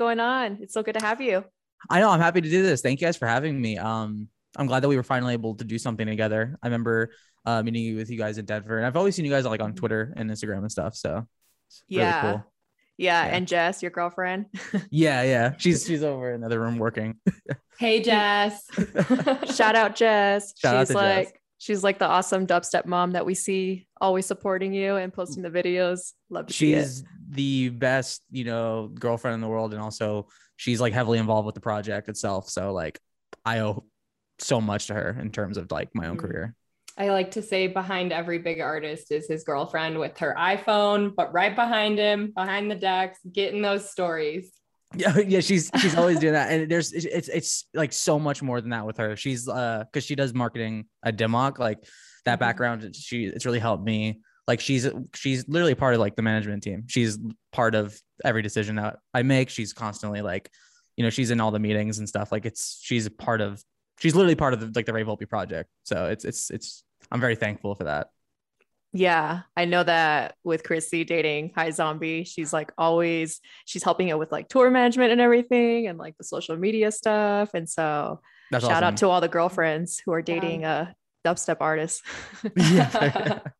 Going on? It's so good to have you. I know. I'm happy to do this. Thank you guys for having me. Um, I'm glad that we were finally able to do something together. I remember uh, meeting you with you guys in Denver, and I've always seen you guys like on Twitter and Instagram and stuff. So yeah. Cool. Yeah, yeah, and Jess, your girlfriend. yeah, yeah, she's she's over in another room working. hey, Jess. Shout out, Jess. Shout she's like Jess. She's like the awesome dubstep mom that we see, always supporting you and posting the videos. Love to she's see the best, you know, girlfriend in the world, and also she's like heavily involved with the project itself. So like, I owe so much to her in terms of like my own mm-hmm. career. I like to say behind every big artist is his girlfriend with her iPhone, but right behind him, behind the decks, getting those stories. Yeah, yeah, she's she's always doing that, and there's it's it's like so much more than that with her. She's uh because she does marketing at Dim Mak, like that mm-hmm. background. She it's really helped me. Like she's she's literally part of like the management team. She's part of every decision that I make. She's constantly like, you know, she's in all the meetings and stuff. Like it's she's a part of she's literally part of the, like the Ray Volpe project. So it's it's it's I'm very thankful for that. Yeah, I know that with Chrissy dating High Zombie, she's like always she's helping it with like tour management and everything and like the social media stuff. And so That's shout awesome. out to all the girlfriends who are dating a dubstep artist. yeah.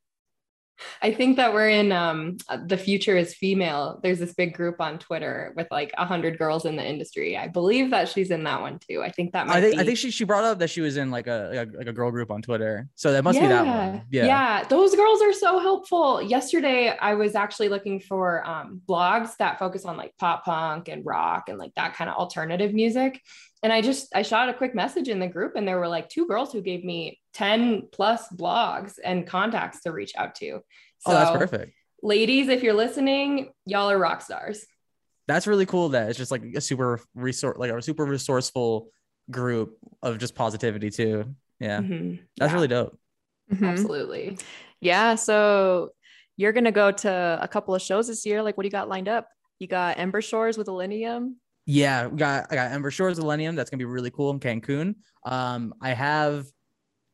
I think that we're in um, the future is female. There's this big group on Twitter with like a hundred girls in the industry. I believe that she's in that one too. I think that might I think be... I think she she brought up that she was in like a like a, girl group on Twitter. So that must yeah. be that one. Yeah. Yeah. Those girls are so helpful. Yesterday I was actually looking for um, blogs that focus on like pop punk and rock and like that kind of alternative music and I just I shot a quick message in the group and there were like two girls who gave me 10 plus blogs and contacts to reach out to. So, oh, that's perfect. Ladies, if you're listening, y'all are rock stars. That's really cool that it's just like a super resource like a super resourceful group of just positivity too. Yeah. Mm-hmm. That's yeah. really dope. Mm-hmm. Absolutely. Yeah, so you're going to go to a couple of shows this year. Like what do you got lined up? You got Ember Shores with Illenium yeah, we got I got Ember Shores Illenium. That's gonna be really cool in Cancun. Um, I have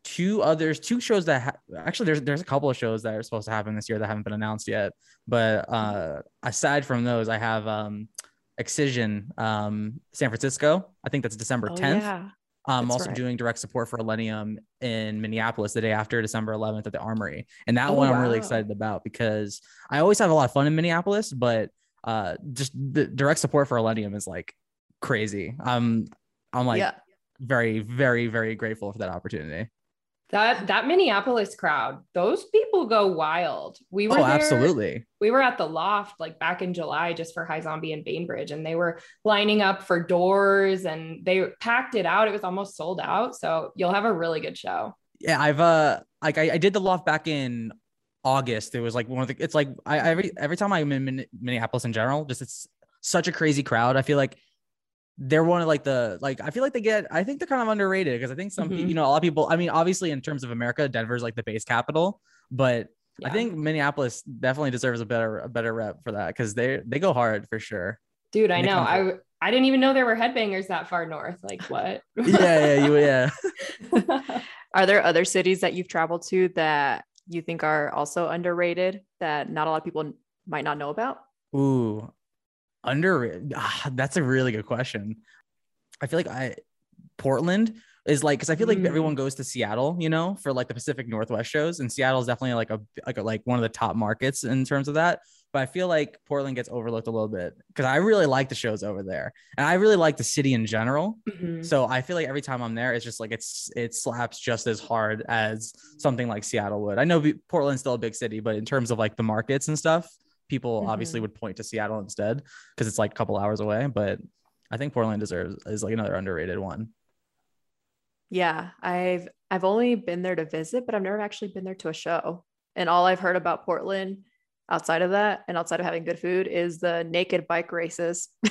two others, two shows that ha- actually there's there's a couple of shows that are supposed to happen this year that haven't been announced yet. But uh, aside from those, I have um, Excision, um, San Francisco. I think that's December 10th. yeah. I'm also right. doing direct support for Illenium in Minneapolis the day after December 11th at the Armory. And that oh, one I'm really excited about because I always have a lot of fun in Minneapolis, but uh, just the direct support for Illenium is like crazy. I'm I'm like yeah. very very very grateful for that opportunity. That that Minneapolis crowd, those people go wild. We were oh, there, absolutely. We were at the loft like back in July just for High Zombie and Bainbridge, and they were lining up for doors and they packed it out. It was almost sold out. So you'll have a really good show. Yeah, I've uh like I, I did the loft back in August. It was like one of the. It's like I every every time I'm in Minneapolis in general, just it's such a crazy crowd. I feel like they're one of like the like I feel like they get I think they're kind of underrated because I think some mm-hmm. you know a lot of people I mean obviously in terms of America Denver's like the base capital but yeah. I think Minneapolis definitely deserves a better a better rep for that because they they go hard for sure. Dude, I know. I I didn't even know there were headbangers that far north. Like what? yeah, yeah, you yeah. Are there other cities that you've traveled to that you think are also underrated that not a lot of people might not know about? Ooh, underrated. Ah, that's a really good question. I feel like I Portland is like because I feel like mm. everyone goes to Seattle, you know, for like the Pacific Northwest shows, and Seattle is definitely like a like a, like one of the top markets in terms of that. But I feel like Portland gets overlooked a little bit because I really like the shows over there, and I really like the city in general. Mm-hmm. So I feel like every time I'm there, it's just like it's it slaps just as hard as something like Seattle would. I know Portland's still a big city, but in terms of like the markets and stuff, people mm-hmm. obviously would point to Seattle instead because it's like a couple hours away. But I think Portland deserves is like another underrated one. Yeah, I've I've only been there to visit, but I've never actually been there to a show. And all I've heard about Portland outside of that and outside of having good food is the naked bike races.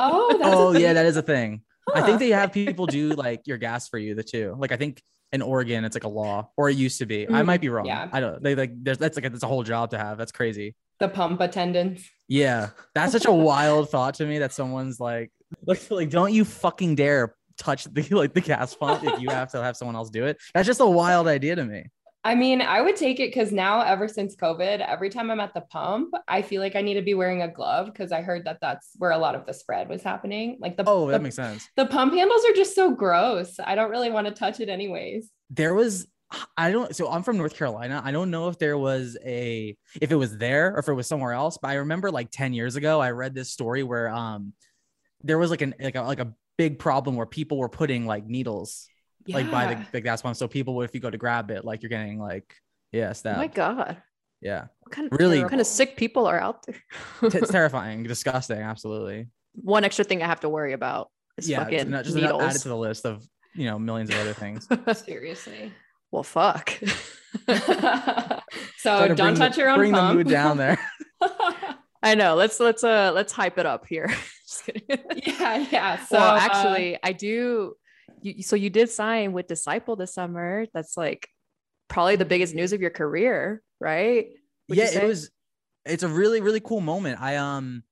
Oh, oh yeah, that is a thing. Huh. I think they have people do like your gas for you the two. Like I think in Oregon it's like a law or it used to be. Mm, I might be wrong. Yeah. I don't they like there's that's like a, that's a whole job to have. That's crazy. The pump attendants. Yeah. That's such a wild thought to me that someone's like like, like don't you fucking dare touch the like the gas pump if you have to have someone else do it. That's just a wild idea to me. I mean, I would take it because now, ever since COVID, every time I'm at the pump, I feel like I need to be wearing a glove because I heard that that's where a lot of the spread was happening. Like the oh, that makes sense. The pump handles are just so gross. I don't really want to touch it, anyways. There was, I don't. So I'm from North Carolina. I don't know if there was a, if it was there or if it was somewhere else. But I remember like ten years ago, I read this story where um, there was like an like a like a big problem where people were putting like needles yeah. like by the, the gas pump. So people, if you go to grab it, like you're getting like, yeah, stabbed. Oh my God. Yeah. What kind of really what kind of sick people are out there? it's terrifying, disgusting. Absolutely. One extra thing I have to worry about is yeah, fucking not, just needles. added to the list of, you know, millions of other things. Seriously. Well, fuck. so don't touch the, your own bring pump. the mood down there. I know. Let's let's uh let's hype it up here. yeah, yeah. So well, actually, uh, I do you, so you did sign with Disciple this summer. That's like probably the biggest news of your career, right? Would yeah, it was. It's a really really cool moment. I um,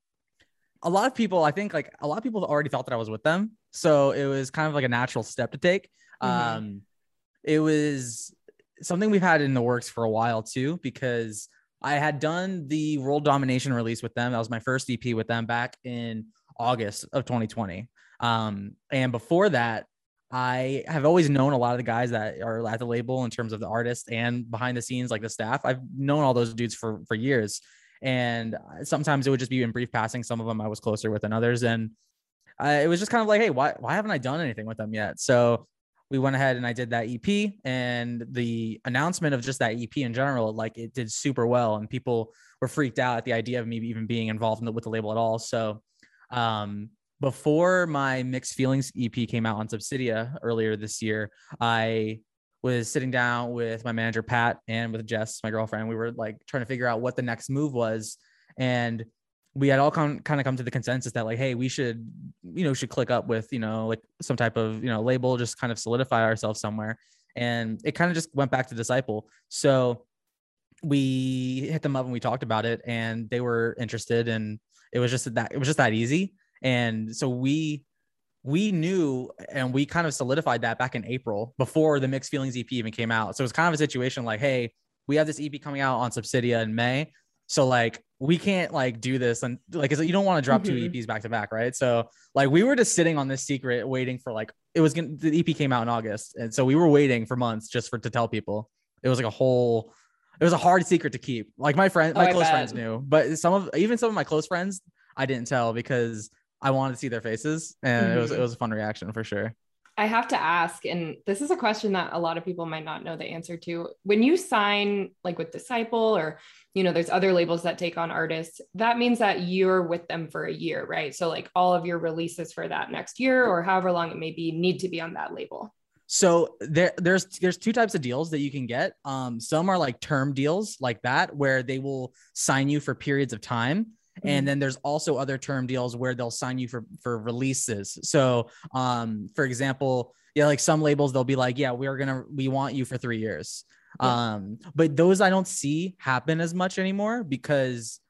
a lot of people, I think like a lot of people already thought that I was with them, so it was kind of like a natural step to take. Mm-hmm. Um, it was something we've had in the works for a while too, because I had done the World Domination release with them. That was my first EP with them back in August of 2020. Um, and before that, I have always known a lot of the guys that are at the label in terms of the artists and behind the scenes, like the staff. I've known all those dudes for for years, and sometimes it would just be in brief passing. Some of them I was closer with than others, and uh, it was just kind of like, hey, why why haven't I done anything with them yet? So we went ahead and I did that EP, and the announcement of just that EP in general, like it did super well, and people were freaked out at the idea of me even being involved the, with the label at all. So um, before my mixed feelings ep came out on subsidia earlier this year i was sitting down with my manager pat and with jess my girlfriend. We were like trying to figure out what the next move was. And we had all come, kind of come to the consensus that like hey we should you know should click up with you know like some type of you know label just kind of solidify ourselves somewhere. And it kind of just went back to disciple. So we hit them up and we talked about it and they were interested and it was just that it was just that easy and so we we knew and we kind of solidified that back in April before the mixed feelings EP even came out. So it was kind of a situation like, hey, we have this EP coming out on Subsidia in May. So like we can't like do this and like you don't want to drop mm-hmm. two EPs back to back, right? So like we were just sitting on this secret waiting for like it was gonna the EP came out in August. And so we were waiting for months just for to tell people. It was like a whole it was a hard secret to keep. Like my friend, my oh, close friends knew, but some of even some of my close friends, I didn't tell because I wanted to see their faces, and mm-hmm. it was it mm-hmm. was a fun reaction for sure. I have to ask, and this is a question that a lot of people might not know the answer to. When you sign like with Disciple or you know, there's other labels that take on artists, that means that you're with them for a year, right? So like all of your releases for that next year or however long it may be need to be on that label. So there, there's there's two types of deals that you can get. Um, some are like term deals like that, where they will sign you for periods of time and mm-hmm. then there's also other term deals where they'll sign you for for releases so um for example yeah like some labels they'll be like yeah we're gonna we want you for three years yeah. um but those i don't see happen as much anymore because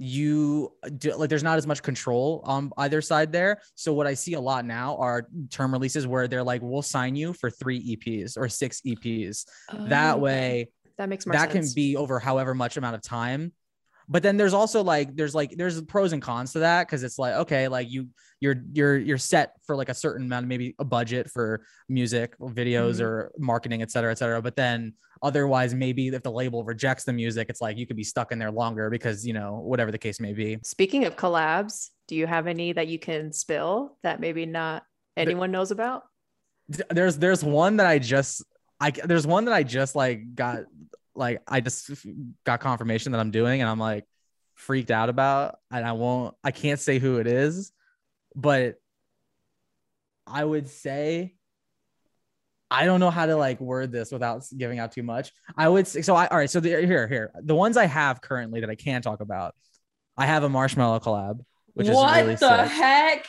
you do, like there's not as much control on either side there so what i see a lot now are term releases where they're like we'll sign you for three eps or six eps oh, that way that makes more that sense. can be over however much amount of time but then there's also like there's like there's pros and cons to that because it's like okay like you you're you're you're set for like a certain amount of maybe a budget for music or videos mm-hmm. or marketing et cetera et cetera but then otherwise maybe if the label rejects the music it's like you could be stuck in there longer because you know whatever the case may be speaking of collabs do you have any that you can spill that maybe not anyone knows about there's there's one that i just I there's one that I just like got like I just got confirmation that I'm doing and I'm like freaked out about and I won't I can't say who it is, but I would say I don't know how to like word this without giving out too much. I would say so I all right, so the, here here the ones I have currently that I can talk about. I have a Marshmello collab, which what is really What the sick. heck?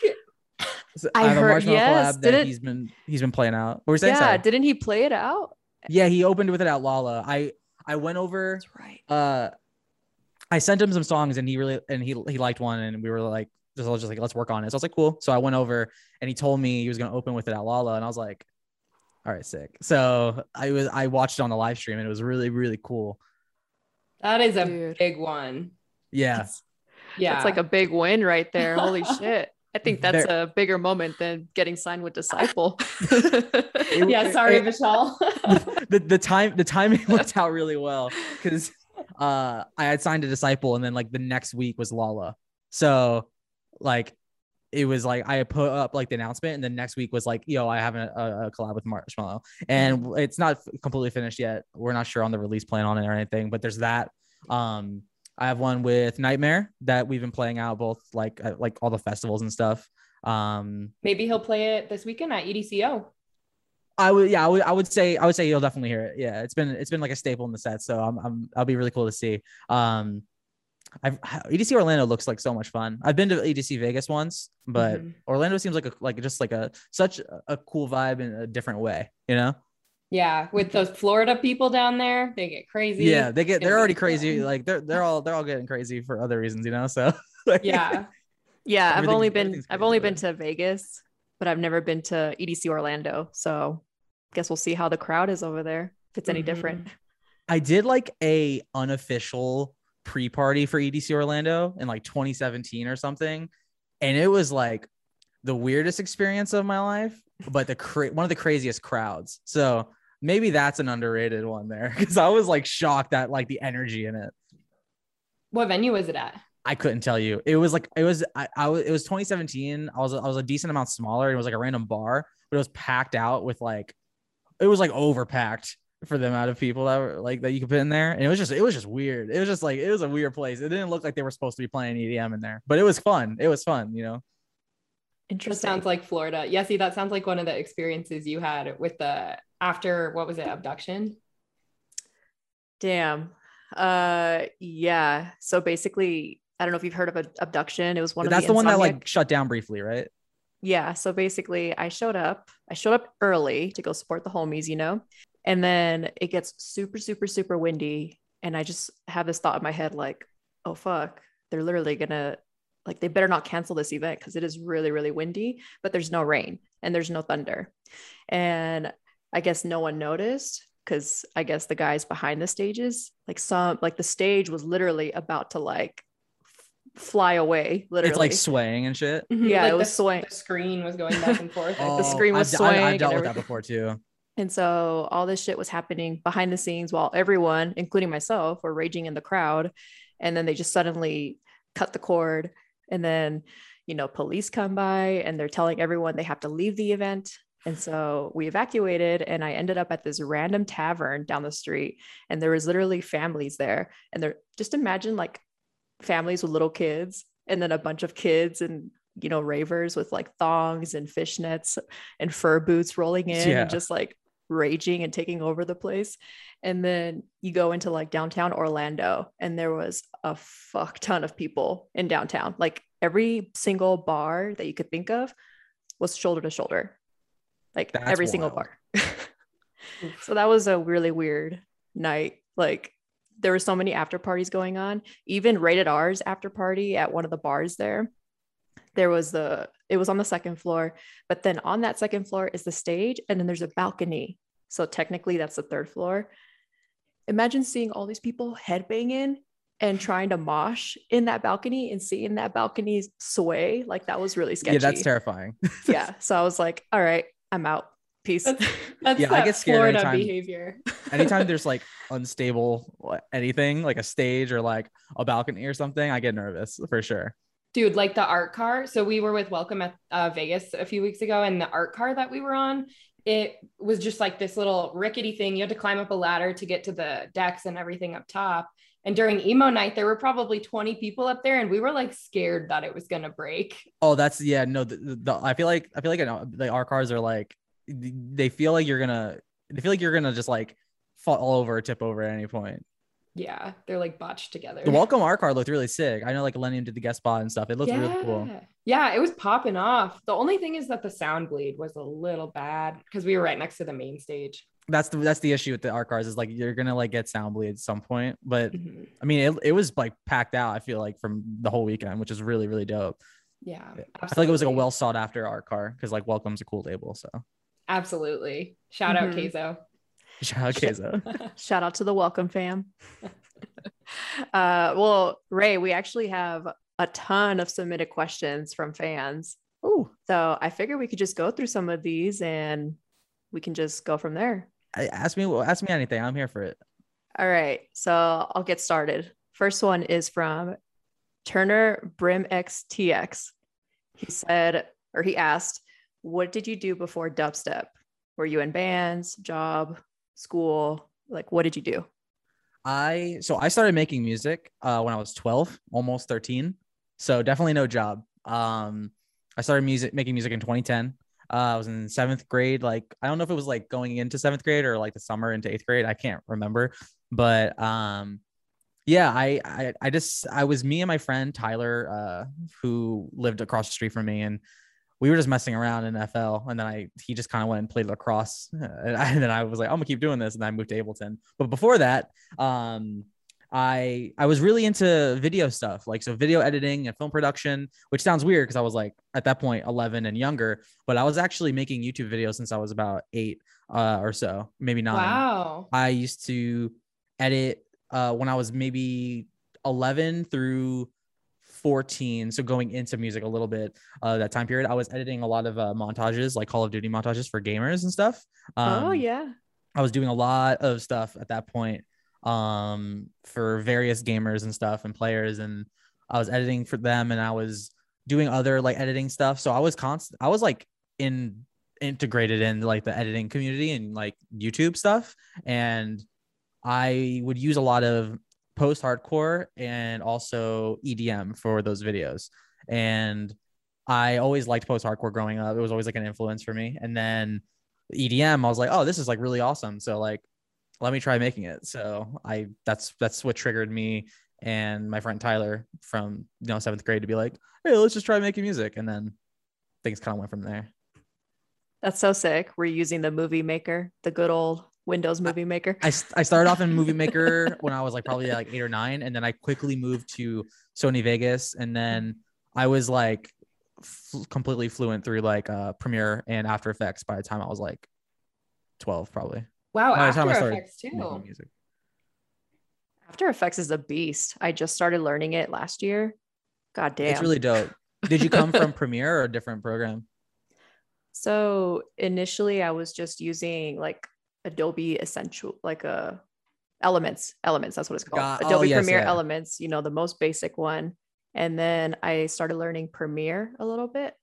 I, I heard yes. Did it, he's been he's been playing out. What were you saying? Yeah, didn't he play it out? Yeah, he opened with it at Lolla. I I went over. That's right. Uh, I sent him some songs and he really and he he liked one and we were like just I was just like let's work on it. So I was like cool. So I went over and he told me he was gonna open with it at Lolla and I was like, All right, sick. So I was I watched it on the live stream and it was really really cool. That is a Dude. big one. Yeah. yeah. It's like a big win right there. Holy shit. I think that's there. a bigger moment than getting signed with Disciple. yeah, sorry, it, Michelle. the, the time the timing worked out really well because uh I had signed a Disciple and then like the next week was Lolla. So like it was like I put up like the announcement, and the next week was like, yo, I have a, a collab with Marshmello, and it's not completely finished yet. We're not sure on the release plan on it or anything, but there's that. Um, I have one with NGHTMRE that we've been playing out both like like all the festivals and stuff. Um, maybe he'll play it this weekend at EDCO. I would, yeah, I would, I would say, I would say you'll definitely hear it. Yeah, it's been, it's been like a staple in the set, so I'm, I'm, I'll be really cool to see. Um, I've EDC Orlando looks like so much fun. I've been to EDC Vegas once, but mm-hmm. Orlando seems like a like just like a such a cool vibe in a different way, you know? Yeah, with those Florida people down there, they get crazy. Yeah, they get they're already crazy. Like they're they're all they're all getting crazy for other reasons, you know. So like, yeah, yeah. I've only been I've only been to Vegas, but I've never been to EDC Orlando. So guess we'll see how the crowd is over there if it's any mm-hmm. different. I did like a unofficial pre-party for EDC Orlando in like 2017 or something, and it was like the weirdest experience of my life, but the cra- one of the craziest crowds. So maybe that's an underrated one there because I was like shocked at like the energy in it. What venue was it at? I couldn't tell you. It was like it was I, I was it was 2017. I was I was a decent amount smaller. It was like a random bar, but it was packed out with like it was like overpacked for the amount of people that were like that you could put in there. And it was just it was just weird. It was just like it was a weird place. It didn't look like they were supposed to be playing EDM in there, but it was fun. It was fun, you know. Interesting. That sounds like Florida. Yeah, see, that sounds like one of the experiences you had with the after what was it, abduction? Damn. Uh yeah. So basically, I don't know if you've heard of an abduction. It was one That's of the, the one that like shut down briefly, right? Yeah. So basically, I showed up. I showed up early to go support the homies, you know. And then it gets super, super, super windy. And I just have this thought in my head like, oh, fuck, they're literally going to, like, they better not cancel this event because it is really, really windy, but there's no rain and there's no thunder. And I guess no one noticed because I guess the guys behind the stages, like, some, like, the stage was literally about to, like, fly away literally it's like swaying and shit mm-hmm. yeah like it was the, swaying the screen was going back and forth oh, the screen was I've, swaying I've, I've dealt with that before too and so all this shit was happening behind the scenes while everyone, including myself, were raging in the crowd. And then they just suddenly cut the cord. And then, you know, police come by and they're telling everyone they have to leave the event. And so we evacuated and I ended up at this random tavern down the street and there was literally families there. And they're just imagine like families with little kids and then a bunch of kids and you know ravers with like thongs and fishnets and fur boots rolling in yeah. and just like raging and taking over the place. And then you go into like downtown Orlando, and there was a fuck ton of people in downtown. Like every single bar that you could think of was shoulder to shoulder, like That's every wild. single bar. so that was a really weird night. Like there were so many after parties going on, even rated R's after party at one of the bars there there was the it was on the second floor but then on that second floor is the stage and then there's a balcony so technically that's the third floor imagine seeing all these people headbanging and trying to mosh in that balcony and seeing that balcony sway like that was really sketchy yeah that's terrifying yeah so i was like all right i'm out. Peace. That's, that's yeah i get scared Florida anytime, behavior. anytime there's like unstable anything like a stage or like a balcony or something i get nervous for sure. Dude like the art car so we were with welcome at uh, vegas a few weeks ago and the art car that we were on it was just like this little rickety thing. You had to climb up a ladder to get to the decks and everything up top and during emo night there were probably 20 people up there and we were like scared that it was to break oh that's yeah no the, the, i feel like i feel like the art cars are like they feel like you're gonna they feel like you're gonna just like fall over or tip over at any point yeah, they're like botched together. The welcome our car looked really sick. I know like Illenium did the guest spot and stuff. It looked yeah. really cool. Yeah, it was popping off. The only thing is that the sound bleed was a little bad because we were right next to the main stage. That's the that's the issue with the art cards is like you're gonna like get sound bleed at some point. But mm-hmm. I mean it, it was like packed out, I feel like from the whole weekend, which is really, really dope. Yeah. Absolutely. I feel like it was like a well sought after art car because like welcome's a cool label. So Absolutely. Shout mm-hmm. out Kayzo. Shout out Kayzo. Shout out to the welcome fam. uh, well, Ray, we actually have a ton of submitted questions from fans. Oh, so I figured we could just go through some of these and we can just go from there. Ask me, ask me anything. I'm here for it. All right, so I'll get started. First one is from Turner Brim XTX. He said, or he asked, "What did you do before dubstep? Were you in bands, job, school? Like, what did you do?" I so I started making music uh, when I was 12, almost 13. So definitely no job. Um, I started music making music in 2010. Uh, I was in seventh grade. Like I don't know if it was like going into seventh grade or like the summer into eighth grade. I can't remember, but um, yeah, I, I I just I was me and my friend Tyler, uh, who lived across the street from me, and we were just messing around in FL, and then I he just kind of went and played lacrosse, and, I, and, then I was like, I'm gonna keep doing this, and I moved to Ableton. But before that, um, I I was really into video stuff, like so video editing and film production, which sounds weird because I was like at that point 11 and younger, but I was actually making YouTube videos since I was about eight uh, or so, maybe nine. Wow. I used to edit uh, when I was maybe 11 through 14 so going into music a little bit uh that time period i was editing a lot of uh, montages like call of duty montages for gamers and stuff oh, um, oh yeah i was doing a lot of stuff at that point um for various gamers and stuff and players and i was editing for them and i was doing other like editing stuff so i was constant i was like in integrated in like the editing community and like youtube stuff and i would use a lot of post hardcore and also EDM for those videos. And I always liked post hardcore growing up. It was always like an influence for me. And then EDM, I was like, oh, this is like really awesome. So like, let me try making it. So I that's that's what triggered me and my friend Tyler from you know seventh grade to be like, hey, let's just try making music. And then things kind of went from there. That's so sick. We're using the movie maker, the good old Windows Movie Maker. I, I started off in Movie Maker when I was like probably like eight or nine, and then I quickly moved to Sony Vegas, and then I was like f- completely fluent through like uh, Premiere and After Effects by the time I was like twelve, probably. Wow, by After Effects too. Music. After Effects is a beast. I just started learning it last year. God damn, it's really dope. Did you come from Premiere or a different program? So initially, I was just using like Adobe Essential, like a uh, Elements, Elements, that's what it's called. Got, oh, Adobe oh, yes, Premiere yeah. Elements, you know, the most basic one. And then I started learning Premiere a little bit.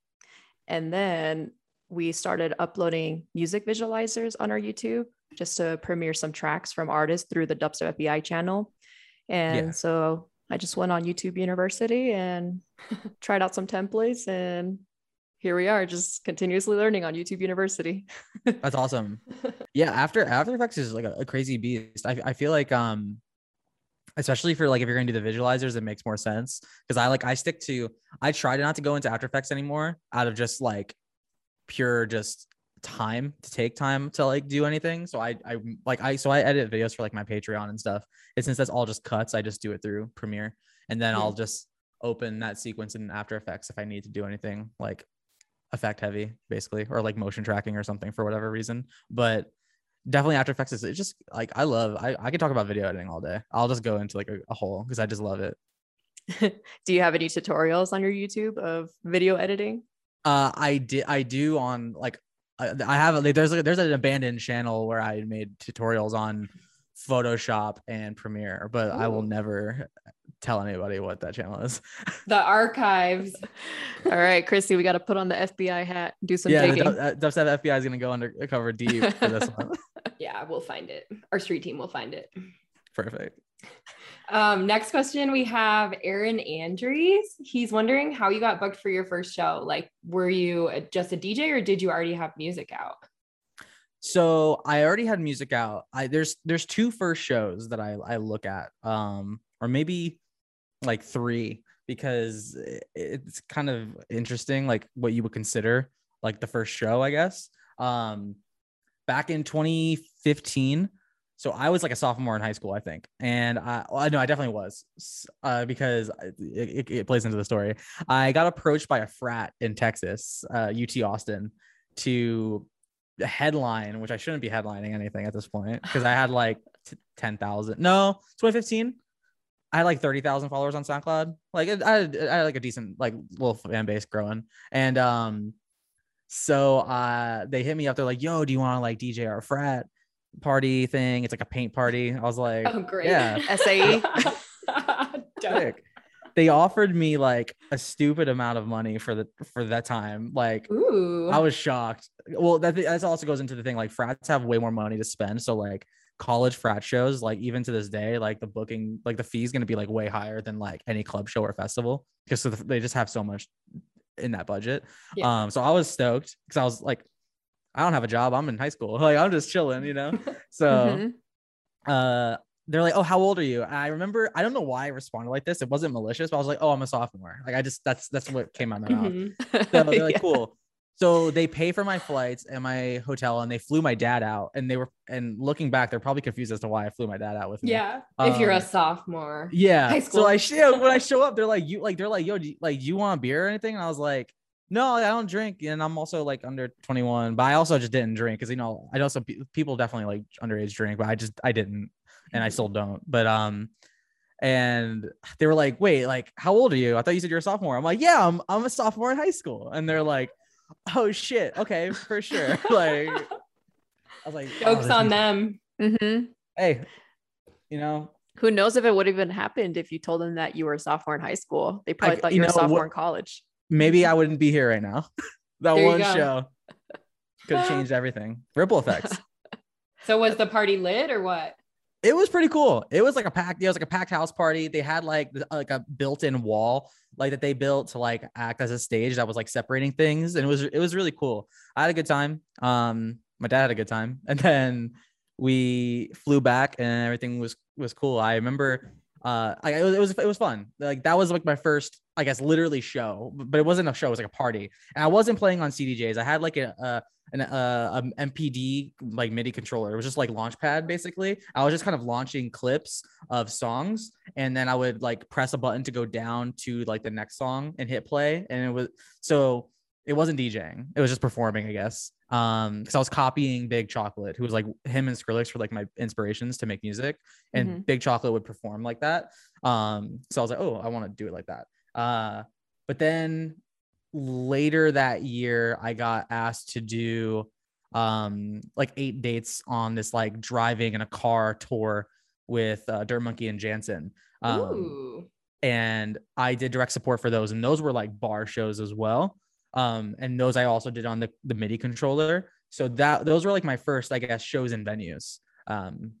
And then we started uploading music visualizers on our YouTube just to premiere some tracks from artists through the Dubstep FBI channel. And yeah. so I just went on YouTube University and tried out some templates and here we are just continuously learning on YouTube University. That's awesome. Yeah, after After Effects is like a, a crazy beast. I, I feel like um especially for like if you're gonna do the visualizers, it makes more sense. Cause I like I stick to I try not to go into After Effects anymore out of just like pure just time to take time to like do anything. So I I like I so I edit videos for like my Patreon and stuff. And since that's all just cuts, I just do it through Premiere. And then I'll just open that sequence in After Effects if I need to do anything like effect heavy basically or like motion tracking or something for whatever reason but definitely after effects is just like i love i, I could talk about video editing all day i'll just go into like a, a hole because i just love it do you have any tutorials on your youtube of video editing uh i did i do on like I, I have like, there's like there's an abandoned channel where I made tutorials on Photoshop and Premiere, but Ooh. I will never tell anybody what that channel is. The archives. All right, Christy, we got to put on the FBI hat, do some yeah, digging. Yeah, Dubstep uh, FBI is going to go undercover deep for this one. yeah, we'll find it. Our street team will find it. Perfect. Um, next question we have Aaron Andrews. He's wondering how you got booked for your first show. Like, were you just a DJ or did you already have music out? So I already had music out. I there's there's two first shows that I I look at. Um, or maybe like three because it's kind of interesting like what you would consider like the first show i guess um back in 2015 so i was like a sophomore in high school i think and i no i definitely was uh, because it, it, plays into the story i got approached by a frat in texas uh, ut austin to headline, which I shouldn't be headlining anything at this point because I had like t- 10,000. No, 2015. I had like 30,000 followers on SoundCloud. Like I had, I had like a decent like little fan base growing. And um so uh they hit me up. They're like, yo, do you want to like DJ our frat party thing? It's like a paint party. I was like, oh great. Yeah. SAE. Sick. They offered me like a stupid amount of money for the for that time. Like Ooh. I was shocked. Well, that that also goes into the thing like frats have way more money to spend. So like college frat shows, like even to this day, like the booking, like the fee is going to be like way higher than like any club show or festival because so they just have so much in that budget. Yeah. Um, so I was stoked because I was like, I don't have a job. I'm in high school. Like I'm just chilling, you know. So, mm-hmm. uh, they're like, "Oh, how old are you?" And I remember, I don't know why I responded like this. It wasn't malicious, but I was like, "Oh, I'm a sophomore." Like I just that's that's what came out of my mouth. Mm-hmm. So they're like, yeah. "Cool." So they pay for my flights and my hotel, and they flew my dad out. And they were, and looking back, they're probably confused as to why I flew my dad out with me. Yeah, um, if you're a um, sophomore. Yeah. High school. So I show when I show up, they're like, "You like?" They're like, "Yo, do you, like, you want a beer or anything?" And I was like, "No, I don't drink, and I'm also like under 21." But I also just didn't drink because you know I know some pe- people definitely like underage drink, but I just I didn't, and I still don't. But um, and they were like, "Wait, like, how old are you?" I thought you said you're a sophomore. I'm like, "Yeah, I'm I'm a sophomore in high school," and they're like oh shit, okay, for sure. like I was like, jokes oh, on them. Mm-hmm. Hey, you know, who knows if it would have even happened if you told them that you were a sophomore in high school? They probably I, thought you, were know, a sophomore in college. Maybe I wouldn't be here right now. that there one show could have changed everything. Ripple effects. so was the party lit or what? It was pretty cool. It was like a packed, it was like a packed house party. They had like like a built-in wall like that they built to like act as a stage that was like separating things, and it was it was really cool. I had a good time. Um, my dad had a good time, and then we flew back, and everything was was cool. I remember uh I, it was it was fun like that was like my first i guess literally show but it wasn't a show it was like a party and i wasn't playing on cdjs i had like a, a an uh, MPD like MIDI controller. It was just like Launchpad basically. I was just kind of launching clips of songs, and then I would like press a button to go down to like the next song and hit play. And it was so it wasn't DJing. It was just performing, I guess. Um, because I was copying Big Chocolate, who was like him and Skrillex were like my inspirations to make music, and mm-hmm. Big Chocolate would perform like that. Um, so I was like, oh, I want to do it like that. Uh, but then later that year, I got asked to do um like eight dates on this like driving in a car tour with uh, Dirt Monkey and Jantsen. Um, and I did direct support for those, and those were like bar shows as well. Um, and those I also did on the, the MIDI controller. So that those were like my first, I guess, shows and venues. Um,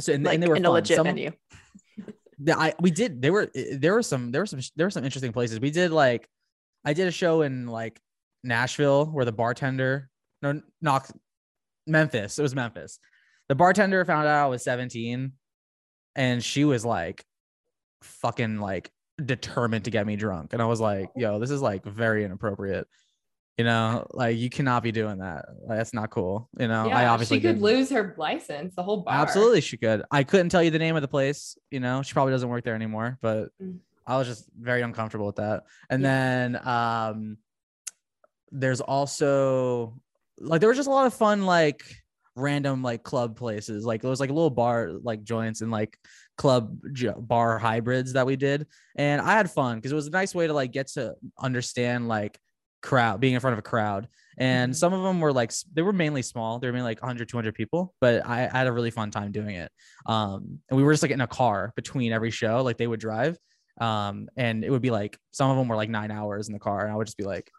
so and, like and they were in fun. a legit some, venue. Yeah, I we did. There were there were some there were some there were some interesting places. We did like I did a show in like Nashville where the bartender, no, not Memphis. It was Memphis. The bartender found out I was 17 and she was like fucking like determined to get me drunk. And I was like, yo, this is like very inappropriate. You know, like you cannot be doing that. Like, that's not cool. You know, yeah, I obviously she could didn't. lose her license, the whole bar. Absolutely, she could. I couldn't tell you the name of the place. You know, she probably doesn't work there anymore, but mm. I was just very uncomfortable with that. And yeah. then um there's also like there was just a lot of fun like random like club places. Like it was like a little bar like joints and like club j- bar hybrids that we did. And I had fun because it was a nice way to like get to understand like crowd being in front of a crowd and mm-hmm. some of them were like they were mainly small they were mainly like 100 200 people but I, I, had a really fun time doing it um and we were just like in a car between every show like they would drive um, and it would be like some of them were like nine hours in the car, and I would just be like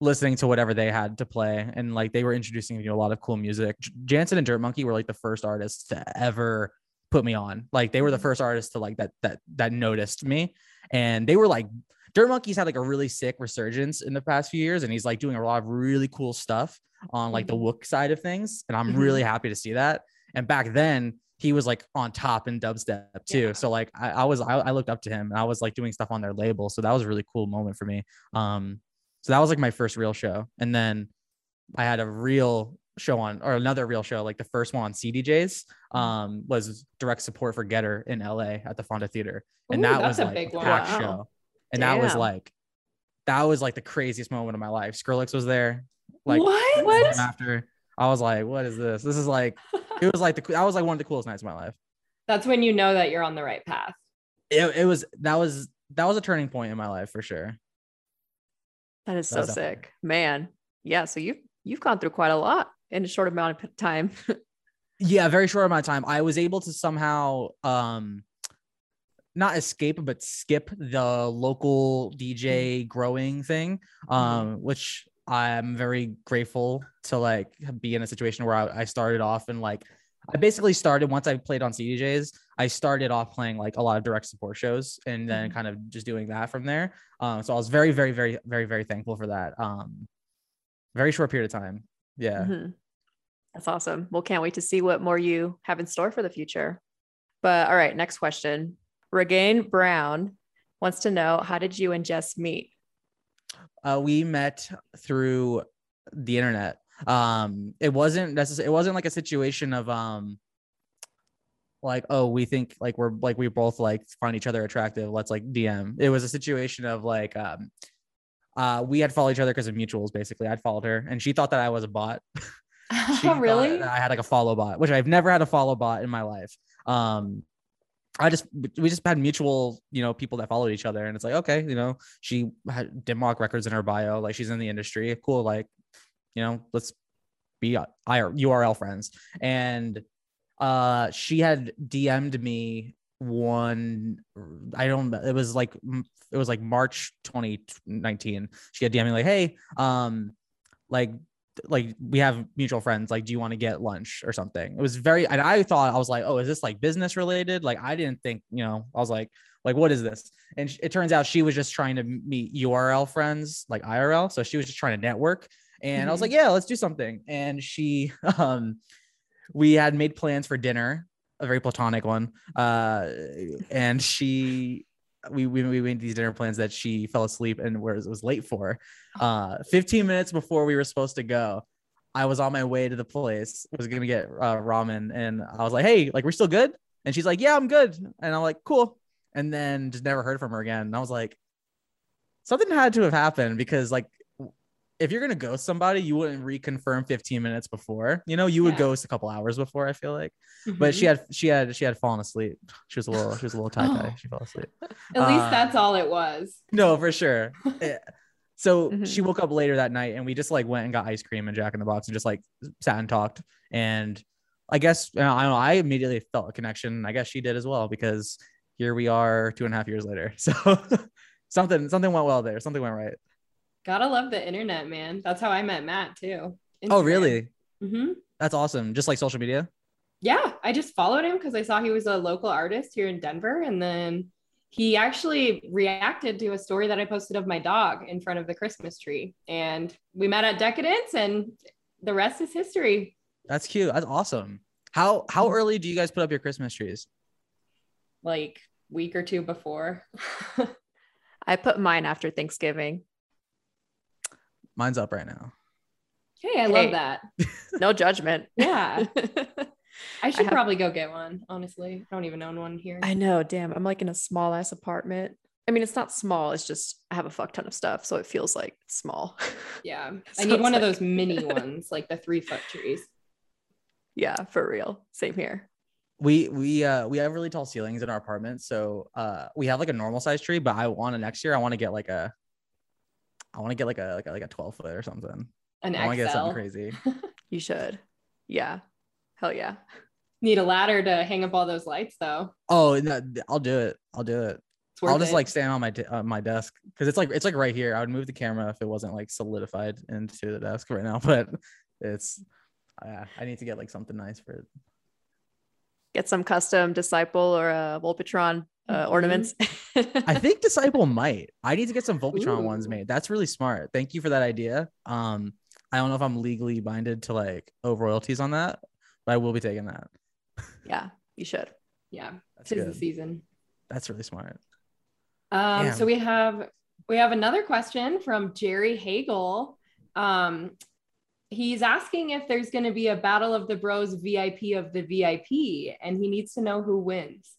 listening to whatever they had to play, and like they were introducing me to a lot of cool music. Jantsen and Dirt Monkey were like the first artists to ever put me on. Like they were the mm-hmm. first artists to like that that that noticed me, and they were like Dirt Monkey's had like a really sick resurgence in the past few years, and he's like doing a lot of really cool stuff on like the mm-hmm. Wook side of things, and I'm really mm-hmm. happy to see that. And back then, he was like on top in dubstep too. Yeah. So like I, I was I, I, looked up to him and I was like doing stuff on their label. So that was a really cool moment for me. Um so that was like my first real show. And then I had a real show on or another real show, like the first one on CDJs, mm-hmm. um, was direct support for Getter in LA at the Fonda Theater. And Ooh, that was like a packed show. And Damn. that was like that was like the craziest moment of my life. Skrillex was there Like what? What? After I was like, what is this? This is like, it was like the I was like one of the coolest nights of my life. That's when you know that you're on the right path. It, it was that was that was a turning point in my life for sure. That is so sick, man. Yeah, so you've you've gone through quite a lot in a short amount of time. yeah, very short amount of time. I was able to somehow um not escape but skip the local DJ mm-hmm. growing thing, mm-hmm. um, which I'm very grateful to like be in a situation where I, I started off and like I basically started once I played on CDJs. I started off playing like a lot of direct support shows and then mm-hmm. kind of just doing that from there. Um, so I was very, very, very, very, very thankful for that. Um, very short period of time. Yeah. Mm-hmm. That's awesome. Well, can't wait to see what more you have in store for the future. But all right, next question. Regain Brown wants to know how did you and Jess meet? Uh, we met through the internet um it wasn't necessarily it wasn't like a situation of um like oh we think like we're like we both like find each other attractive let's like dm it was a situation of like um uh we had followed each other because of mutuals basically. I'd followed her and she thought that i was a bot. Oh really? i had like a follow bot which i've never had a follow bot in my life. Um I just we just had mutual, you know, people that followed each other, and it's like, okay, you know, she had Dim Mak records in her bio, like she's in the industry, cool, like you know, let's be URL friends. And uh, she had DM'd me one, I don't, it was like, it was like March 2019. She had DM'd me like, hey, um, like, like we have mutual friends like do you want to get lunch or something it was very and i thought i was like oh is this like business related like i didn't think you know i was like like what is this and it turns out she was just trying to meet url friends like irl so she was just trying to network and mm-hmm. I was like, mm-hmm. yeah, let's do something. And she, um, we had made plans for dinner, a very platonic one. Uh, and she, we, we, we made these dinner plans that she fell asleep and was, was late for. Uh, 15 minutes before we were supposed to go, I was on my way to the place, was going to get uh, ramen. And I was like, hey, like, we're still good? And she's like, yeah, I'm good. And I'm like, cool. And then just never heard from her again. And I was like, something had to have happened because like if you're gonna ghost somebody, you wouldn't reconfirm 15 minutes before. You know, you would yeah. ghost a couple hours before. I feel like, mm-hmm. but she mm-hmm. had she had she had fallen asleep. She was a little she was a little tie tie. She fell asleep. At uh, least that's all it was. No, for sure. yeah. So mm-hmm. she woke up later that night, and we just like went and got ice cream and Jack in the Box, and just like sat and talked. And I guess I don't know. I immediately felt a connection. I guess she did as well because here we are two and a half years later. So something something went well there. Something went right. Gotta love the internet, man. That's how I met Matt too. Instagram. Oh, really? Mm-hmm. That's awesome. Just like social media. Yeah, I just followed him because I saw he was a local artist here in Denver, and then he actually reacted to a story that I posted of my dog in front of the Christmas tree, and we met at Decadence, and the rest is history. That's cute. That's awesome. How how mm-hmm. early do you guys put up your Christmas trees? Like week or two before. I put mine after Thanksgiving. Mine's up right now. Hey, I hey. love that. no judgment. Yeah. I should I have, probably go get one, honestly. I don't even own one here. I know. Damn. I'm like in a small ass apartment. I mean, it's not small. It's just I have a fuck ton of stuff. So it feels like small. Yeah. so I need one like... of those mini ones, like the three foot trees. Yeah, for real. Same here. We we uh we have really tall ceilings in our apartment. So uh we have like a normal size tree, but I want to next year I want to get like a I want to get like a like a, like a 12 foot or something. An I want to get something crazy. you should. Yeah. Hell yeah. Need a ladder to hang up all those lights though. Oh, no, I'll do it. I'll do it. I'll just it. like stand on my uh, my desk because it's like it's like right here. I would move the camera if it wasn't like solidified into the desk right now, but it's yeah. I need to get like something nice for it. Get some custom disciple or a Volpatron uh, mm-hmm. ornaments. I think Disciple might. I need to get some Volpatron Ooh. ones made. That's really smart. Thank you for that idea. Um, I don't know if I'm legally binded to like owe royalties on that, but I will be taking that. Yeah, you should. Yeah, That's tis good. the season. That's really smart. Um, Damn. so we have we have another question from Jerry Hagel. Um, he's asking if there's going to be a battle of the bros VIP of the VIP, and he needs to know who wins.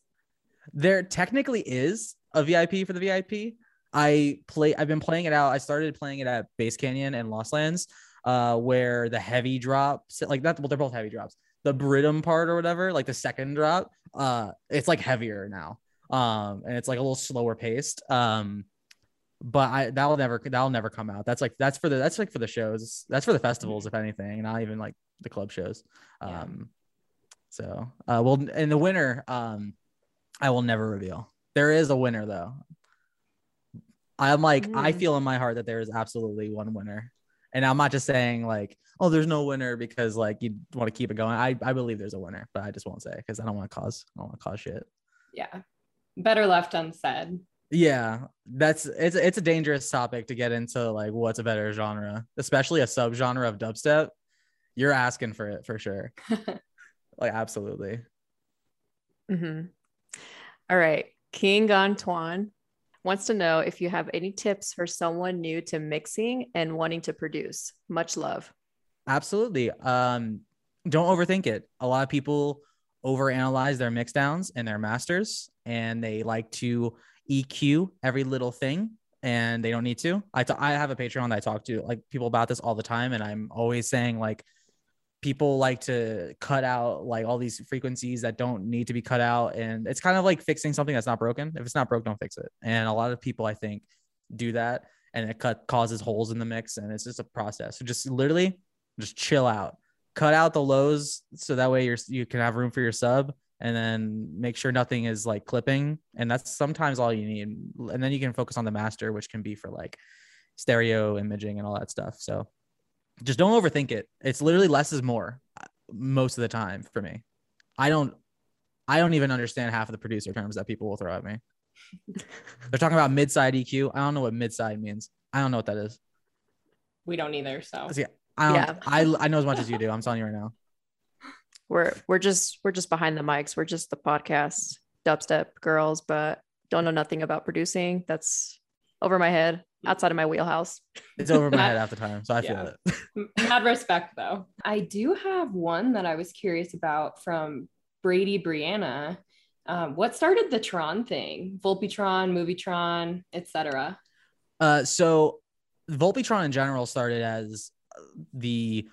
There technically is a VIP for the VIP. I play. I've been playing it out. I started playing it at Bass Canyon and Lost Lands. uh, where the heavy drops, like that, well, they're both heavy drops. The Bridum part or whatever, like the second drop, uh, it's like heavier now. Um, and it's like a little slower paced. Um, but I that'll never that'll never come out. That's like that's for the that's like for the shows. That's for the festivals, if anything, not even like the club shows. Um, yeah. so uh, well, in the winner, um, I will never reveal. There is a winner though. I'm like, mm. I feel in my heart that there is absolutely one winner. And I'm not just saying like, oh, there's no winner because like you want to keep it going. I, I believe there's a winner, but I just won't say because I don't want to cause I don't want to cause shit. Yeah. Better left unsaid. Yeah, that's it's it's a dangerous topic to get into like what's a better genre, especially a subgenre of dubstep. You're asking for it for sure. like absolutely. Mm-hmm. All right. King Antoine wants to know if you have any tips for someone new to mixing and wanting to produce. Much love. Absolutely. Um, don't overthink it. A lot of people overanalyze their mix downs and their masters, and they like to EQ every little thing, and they don't need to. I, t- I have a Patreon that I talk to like people about this all the time, and I'm always saying like people like to cut out like all these frequencies that don't need to be cut out and it's kind of like fixing something that's not broken. If it's not broke don't fix it. And a lot of people i think do that and it cut causes holes in the mix and it's just a process. So just literally just chill out. Cut out the lows so that way you're you can have room for your sub and then make sure nothing is like clipping and that's sometimes all you need. And then you can focus on the master which can be for like stereo imaging and all that stuff. So just don't overthink it. It's literally less is more uh, most of the time for me. I don't I don't even understand half of the producer terms that people will throw at me. They're talking about mid-side EQ. I don't know what mid-side means. I don't know what that is. We don't either. So yeah, I don't, yeah. I I know as much as you do. I'm telling you right now. We're we're just we're just behind the mics. We're just the podcast dubstep girls, but don't know nothing about producing. That's over my head outside of my wheelhouse. It's over my head half the time, so I feel yeah. it. Mad respect though. I do have one that I was curious about from Brady Brianna. Um, what started the Tron thing? Volpitron, Movietron, etc. Uh, so Volpitron in general started as the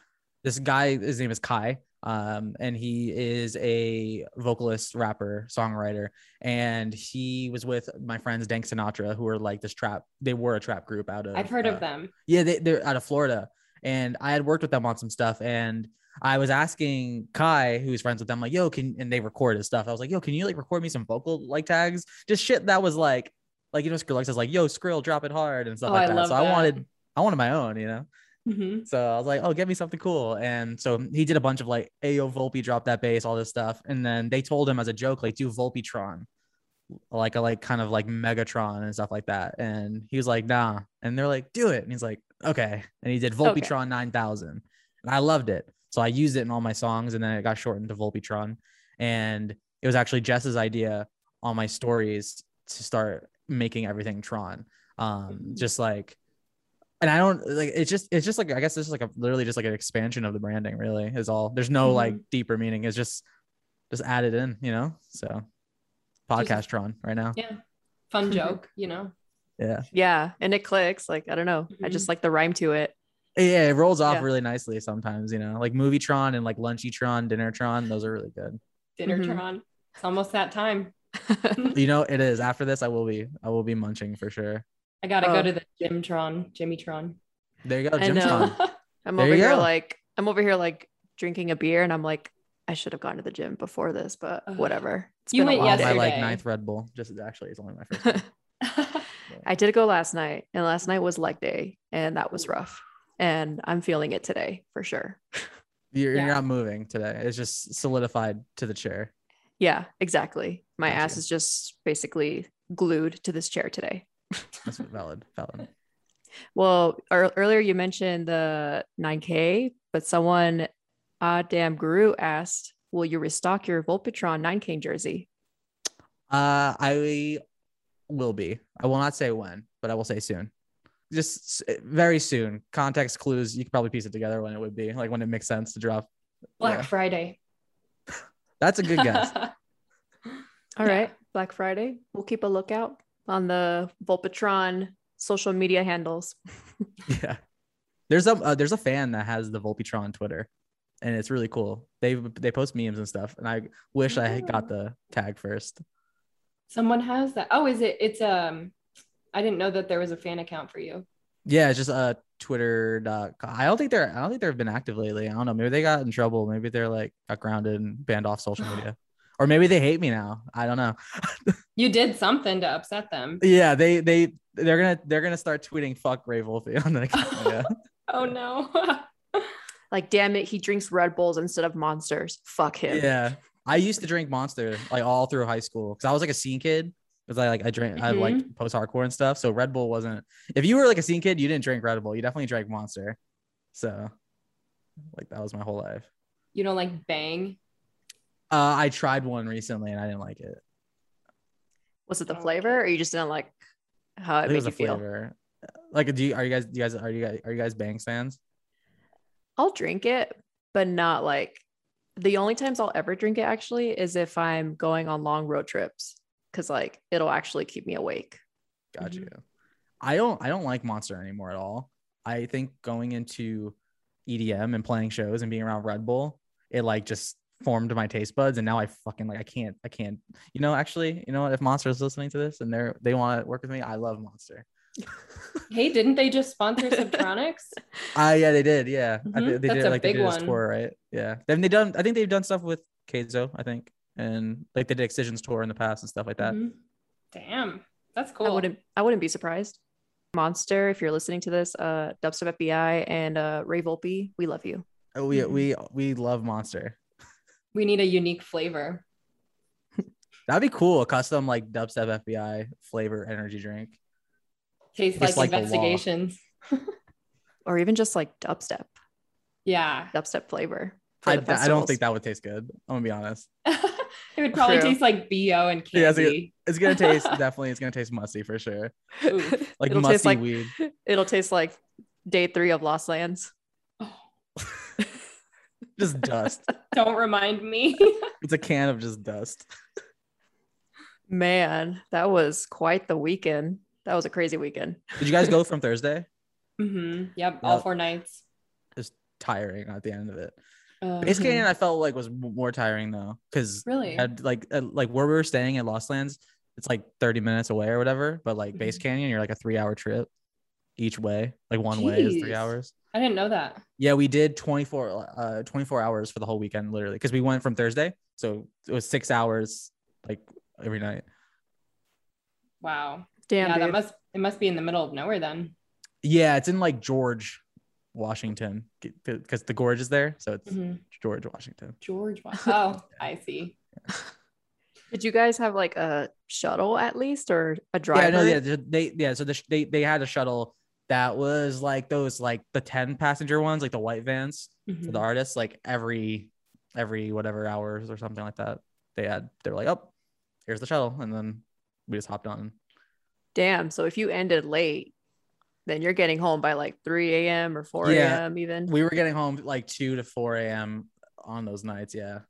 this guy. His name is Kai um, and he is a vocalist, rapper, songwriter. And he was with my friends Dank Sinatra, who are like this trap. They were a trap group out of. I've heard uh, of them. Yeah, they, they're out of Florida, and I had worked with them on some stuff. And I was asking Kai, who's friends with them, like, "Yo, can?" And they recorded stuff. I was like, "Yo, can you like record me some vocal like tags? Just shit that was like, like you know, Skrillex is like, "Yo, Skrill, drop it hard" and stuff oh, like that." So that. I wanted, I wanted my own, you know. Mm-hmm. So I was like, oh, get me something cool. And so he did a bunch of like, Ayo Volpe, drop that bass, all this stuff. And then they told him as a joke, like, do Volpitron, like a like kind of like Megatron and stuff like that. And he was like, nah. And they're like, do it. And he's like, okay. And he did Volpitron okay. 9000. And I loved it. So I used it in all my songs and then it got shortened to Volpitron. And it was actually Jess's idea on my stories to start making everything Tron. Um, mm-hmm. just like and I don't like it's just it's just like I guess this is like a literally just like an expansion of the branding really is all. There's no mm-hmm. like deeper meaning. It's just just added in you know? So podcastron right now. Yeah. Fun joke you know? Yeah. Yeah and it clicks like I don't know. Mm-hmm. I just mm-hmm. like the rhyme to it. Yeah it rolls off yeah. really nicely sometimes you know? Like movietron and like lunchytron dinnertron those are really good. Dinnertron. Mm-hmm. it's almost that time. You know it is. After this I will be I will be munching for sure I gotta oh. go to the Gymtron, Jimmytron. There you go, uh, Gymtron. I'm over here go. like I'm over here like drinking a beer, and I'm like, I should have gone to the gym before this, but whatever. It's you went yesterday. My like ninth Red Bull. Just actually, it's only my first. I did go last night, and last night was leg day, and that was rough. And I'm feeling it today for sure. You're, yeah. you're not moving today. It's just solidified to the chair. Yeah, exactly. My Thank ass you. is just basically glued to this chair today. That's valid. Valid. Well, er- earlier you mentioned the 9K, but someone, uh, damn guru asked, "Will you restock your Volpitron 9K jersey?" Uh, I will be. I will not say when, but I will say soon. Just very soon. Context clues. You could probably piece it together when it would be, like when it makes sense to drop. Black yeah. Friday. That's a good guess. All yeah. right, Black Friday. We'll keep a lookout on the Volpitron social media handles. yeah. There's a uh, there's a fan that has the Volpitron Twitter, and it's really cool. They they post memes and stuff, and I wish I had got the tag first. Someone has that. Oh, is it? It's um. I didn't know that there was a fan account for you. Yeah, it's just uh Twitter. I don't think they're. I don't think they've been active lately. I don't know. Maybe they got in trouble. Maybe they're like got grounded and banned off social media, or maybe they hate me now. I don't know. you did something to upset them. Yeah, they they they're gonna they're gonna start tweeting "fuck Ray Volpe" on the account. Yeah. oh no. like, damn it, he drinks Red Bulls instead of monsters. Fuck him. Yeah. I used to drink Monster like all through high school because I was like a scene kid. Because I like I drank mm-hmm. I like post hardcore and stuff. So Red Bull wasn't. If you were like a scene kid, you didn't drink Red Bull. You definitely drank Monster. So, like that was my whole life. You don't like Bang? Uh, I tried one recently and I didn't like it. Was it the flavor, or you just didn't like how it made you feel? Flavor. Like, do you are you guys do you guys are you guys are you guys Bang fans? I'll drink it, but not like the only times I'll ever drink it actually is if I'm going on long road trips because like it'll actually keep me awake. Gotcha. Mm-hmm. I don't I don't like Monster anymore at all. I think going into EDM and playing shows and being around Red Bull, it like just formed my taste buds and now I fucking like I can't I can't you know actually you know what if Monster is listening to this and they're they want to work with me I love Monster. hey, didn't they just sponsor Subtronics? Ah, uh, yeah, they did. Yeah, mm-hmm. I, they That's did like they did one. tour, right? Yeah, then they done. I think they've done stuff with Kayzo. I think, and like they did Excision's tour in the past and stuff like that. Mm-hmm. Damn, that's cool. I wouldn't. I wouldn't be surprised. Monster, if you're listening to this, uh, Dubstep FBI and uh, Ray Volpe, we love you. Oh, we mm-hmm. we we love Monster. We need a unique flavor. That'd be cool. A custom like Dubstep FBI flavor energy drink. Tastes like, like investigations. or even just like dubstep. Yeah. Dubstep flavor. I, I, don't think that would taste good. I'm gonna be honest. it would probably True. taste like BO and candy. Yeah, it's, gonna, it's gonna taste definitely. It's gonna taste musty for sure. like it'll musty like, weed. It'll taste like day three of Lost Lands. Oh. Just dust. Don't remind me. it's a can of just dust. Man, that was quite the weekend that was a crazy weekend. Did you guys go from Thursday? Mm-hmm. Yep, all four nights. It's tiring at the end of it. Uh, Bass Canyon, I felt like was more tiring though, because really, had, like uh, like where we were staying at Lost Lands, it's like 30 minutes away or whatever. But like mm-hmm. Bass Canyon, you're like a three hour trip each way. Like one Jeez. way is three hours. I didn't know that. Yeah, we did 24 uh 24 hours for the whole weekend, literally, because we went from Thursday, so it was six hours like every night. Wow. Damn. Yeah, dude. that must it must be in the middle of nowhere then. Yeah, it's in like George, Washington, because the gorge is there, so it's mm-hmm. George Washington. George. Oh, I see. Did you guys have like a shuttle at least, or a driver? Yeah, no, yeah, they yeah. So the, they they had a shuttle that was like those like the ten passenger ones, like the white vans mm-hmm. for the mm-hmm. artists. Like every every whatever hours or something like that, they had. They were like, oh, here's the shuttle, and then we just hopped on damn. So if you ended late, then you're getting home by like 3 a.m. or 4 a.m. even. We were getting home like 2 to 4 a.m. on those nights. Yeah.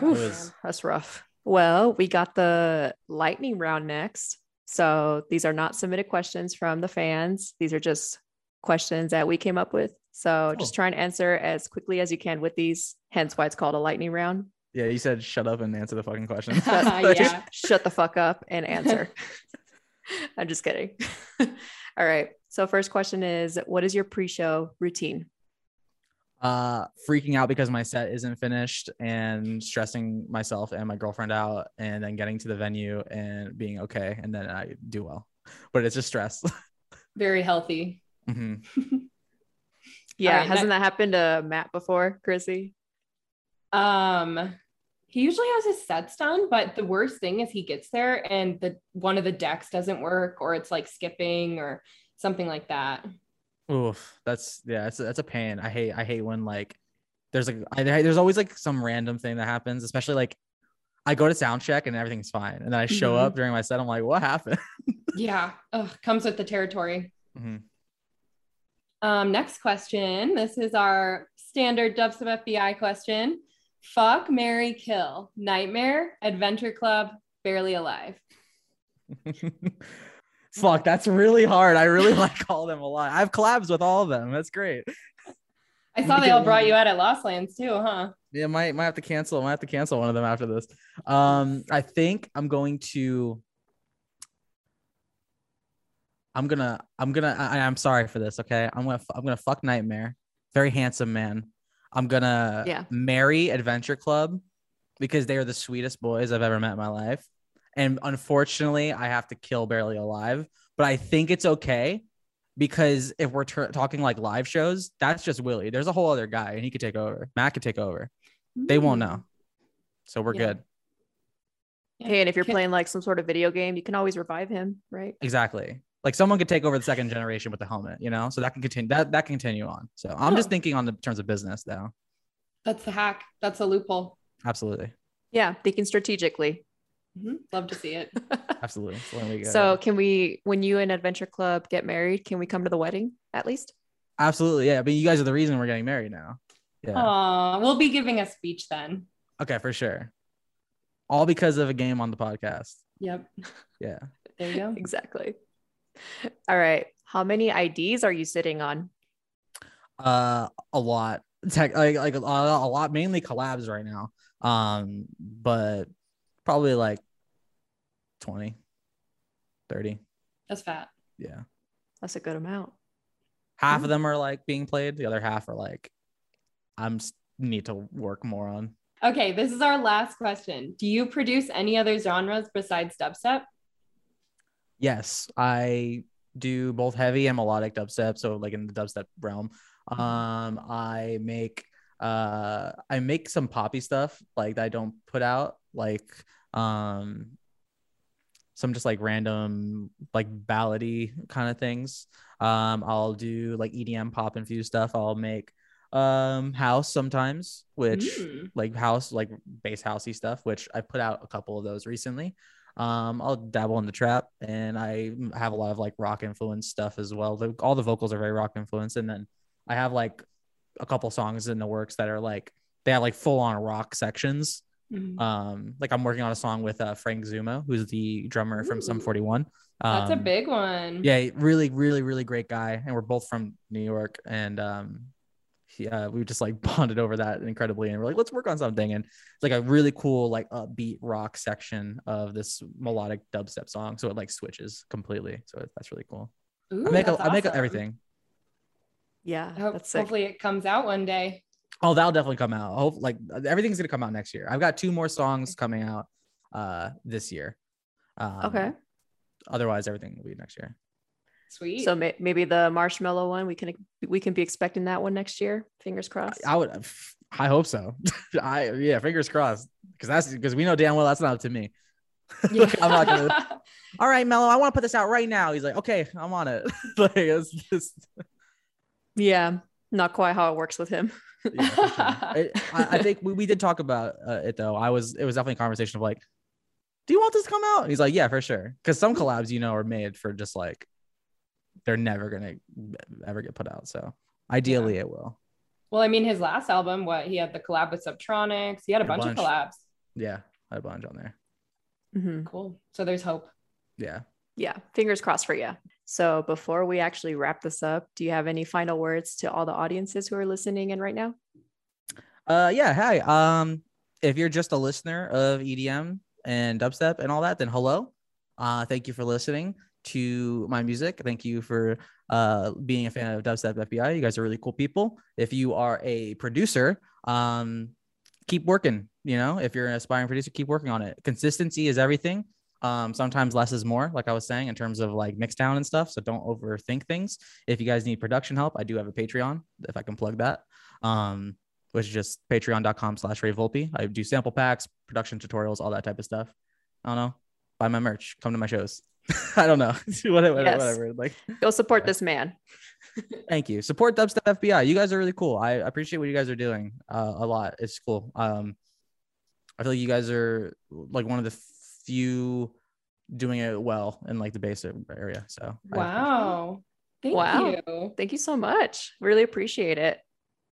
Was... That's rough. Well, we got the lightning round next. So these are not submitted questions from the fans. These are just questions that we came up with. So just try and answer as quickly as you can with these, hence why it's called a lightning round. Yeah, you said shut up and answer the fucking question. yeah. Shut the fuck up and answer. I'm just kidding. All right. So first question is what is your pre-show routine? Uh freaking out because my set isn't finished and stressing myself and my girlfriend out and then getting to the venue and being okay and then I do well. But it's just stress. Very healthy. Mm-hmm. yeah, right, hasn't that happened to Matt before, Chrissy? Um he usually has his sets done, but the worst thing is he gets there and the one of the decks doesn't work or it's like skipping or something like that. Oof, that's yeah, that's a, that's a pain. I hate I hate when like there's like I, there's always like some random thing that happens, especially like I go to sound check and everything's fine, and then I show mm-hmm. up during my set. I'm like, what happened? yeah, Ugh, comes with the territory. Mm-hmm. Um, next question. This is our standard Dubstep FBI question. Fuck, Mary, Kill, NGHTMRE, Adventure Club, Barely Alive. Fuck, that's really hard. I really like all of them a lot. I have collabs with all of them. That's great. I saw they all brought you out at Lost Lands too, huh? Yeah, might might have to cancel. Might have to cancel one of them after this. Um, I think I'm going to. I'm gonna. I'm gonna. I, I'm sorry for this. Okay, I'm gonna. I'm gonna fuck NGHTMRE. Very handsome man. I'm gonna yeah. marry Adventure Club because they are the sweetest boys I've ever met in my life. And unfortunately, I have to kill Barely Alive. But I think it's okay because if we're ter- talking like live shows, that's just Willie. There's a whole other guy and he could take over. Matt could take over. They won't know. Mm. So we're yeah. good. Hey, and if you're playing like some sort of video game, you can always revive him, right? Exactly. Like someone could take over the second generation with the helmet, you know, so that can continue that that can continue on. So I'm just thinking on the terms of business though. That's the hack. That's a loophole. Absolutely. Yeah, thinking strategically. Mm-hmm. Love to see it. Absolutely. So, can we, when you and Adventure Club get married, can we come to the wedding at least? Absolutely. Yeah. But you guys are the reason we're getting married now. Yeah. Aww, we'll be giving a speech then. Okay, for sure. All because of a game on the podcast. Yep. Yeah. There you go. exactly. All right. How many IDs are you sitting on? Uh, a lot. Tech, like like a, a lot, mainly collabs right now. Um, but probably like 20, 30. That's fat. Yeah. That's a good amount. Half mm-hmm. of them are like being played. The other half are like, I'm need to work more on. Okay, this is our last question. Do you produce any other genres besides dubstep? Yes, I do both heavy and melodic dubstep. So like in the dubstep realm, um, I make uh I make some poppy stuff like that I don't put out like um some just like random like ballady kind of things. Um, I'll do like EDM pop infused stuff. I'll make um house sometimes, which mm. like house like bass housey stuff, which I put out a couple of those recently. Um, I'll dabble in the trap, and I have a lot of like rock influence stuff as well. The, all the vocals are very rock influenced, and then I have like a couple songs in the works that are like they have like full on rock sections Mm-hmm. Um, like I'm working on a song with uh, Frank Zummo, who's the drummer Ooh. from Sum 41. Um, That's a um, big one. Yeah, really, really, really great guy, and we're both from New York, and um, he, uh, we just like bonded over that incredibly, and we're like, let's work on something, and it's like a really cool like upbeat rock section of this melodic dubstep song, so it like switches completely, so that's really cool. Ooh, I make a, awesome. I make a, everything. Yeah, Hope, hopefully it comes out one day. Oh, that'll definitely come out. Hope like everything's gonna come out next year. I've got two more songs coming out uh this year. Um, okay. Otherwise, everything will be next year. Sweet. So may- maybe the Marshmello one we can we can be expecting that one next year. Fingers crossed. I would. I hope so. I yeah, fingers crossed. Because that's because we know damn well that's not up to me. Yeah. I'm not gonna. All right, Mello, I want to put this out right now. He's like, okay, I'm on it. like it's just. Yeah, not quite how it works with him. yeah, sure. I, I, think we, we did talk about uh, it though. I was it was definitely a conversation of like, do you want this to come out? And he's like, yeah, for sure. Because some collabs, you know, are made for just like they're never gonna ever get put out. So ideally, yeah. it will. Well, I mean, his last album, what he had the collab with Subtronics. He had a, a bunch, bunch, of collabs. Yeah, I had a bunch on there. Mm-hmm. Cool. So there's hope. Yeah. Yeah. Fingers crossed for you. So before we actually wrap this up, do you have any final words to all the audiences who are listening in right now? Uh yeah, hi. Um if you're just a listener of EDM and dubstep and all that, then hello. Uh thank you for listening to my music. Thank you for uh being a fan of Dubstep FBI. You guys are really cool people. If you are a producer, um keep working, you know, if you're an aspiring producer, keep working on it. Consistency is everything. Um, sometimes less is more, like I was saying, in terms of like Mixdown and stuff. So don't overthink things. If you guys need production help, I do have a Patreon, if I can plug that. Um, which is just patreon.com slash Ray Volpe. I do sample packs, production tutorials, all that type of stuff. I don't know. Buy my merch, come to my shows. I don't know. whatever, yes. whatever. Like go support yeah. this man. Thank you. Support Dubstep FBI. You guys are really cool. I appreciate what you guys are doing uh, a lot. It's cool. Um, I feel like you guys are like one of the few doing it well in like the basic area. So wow. Thank wow. you. Thank you so much. Really appreciate it.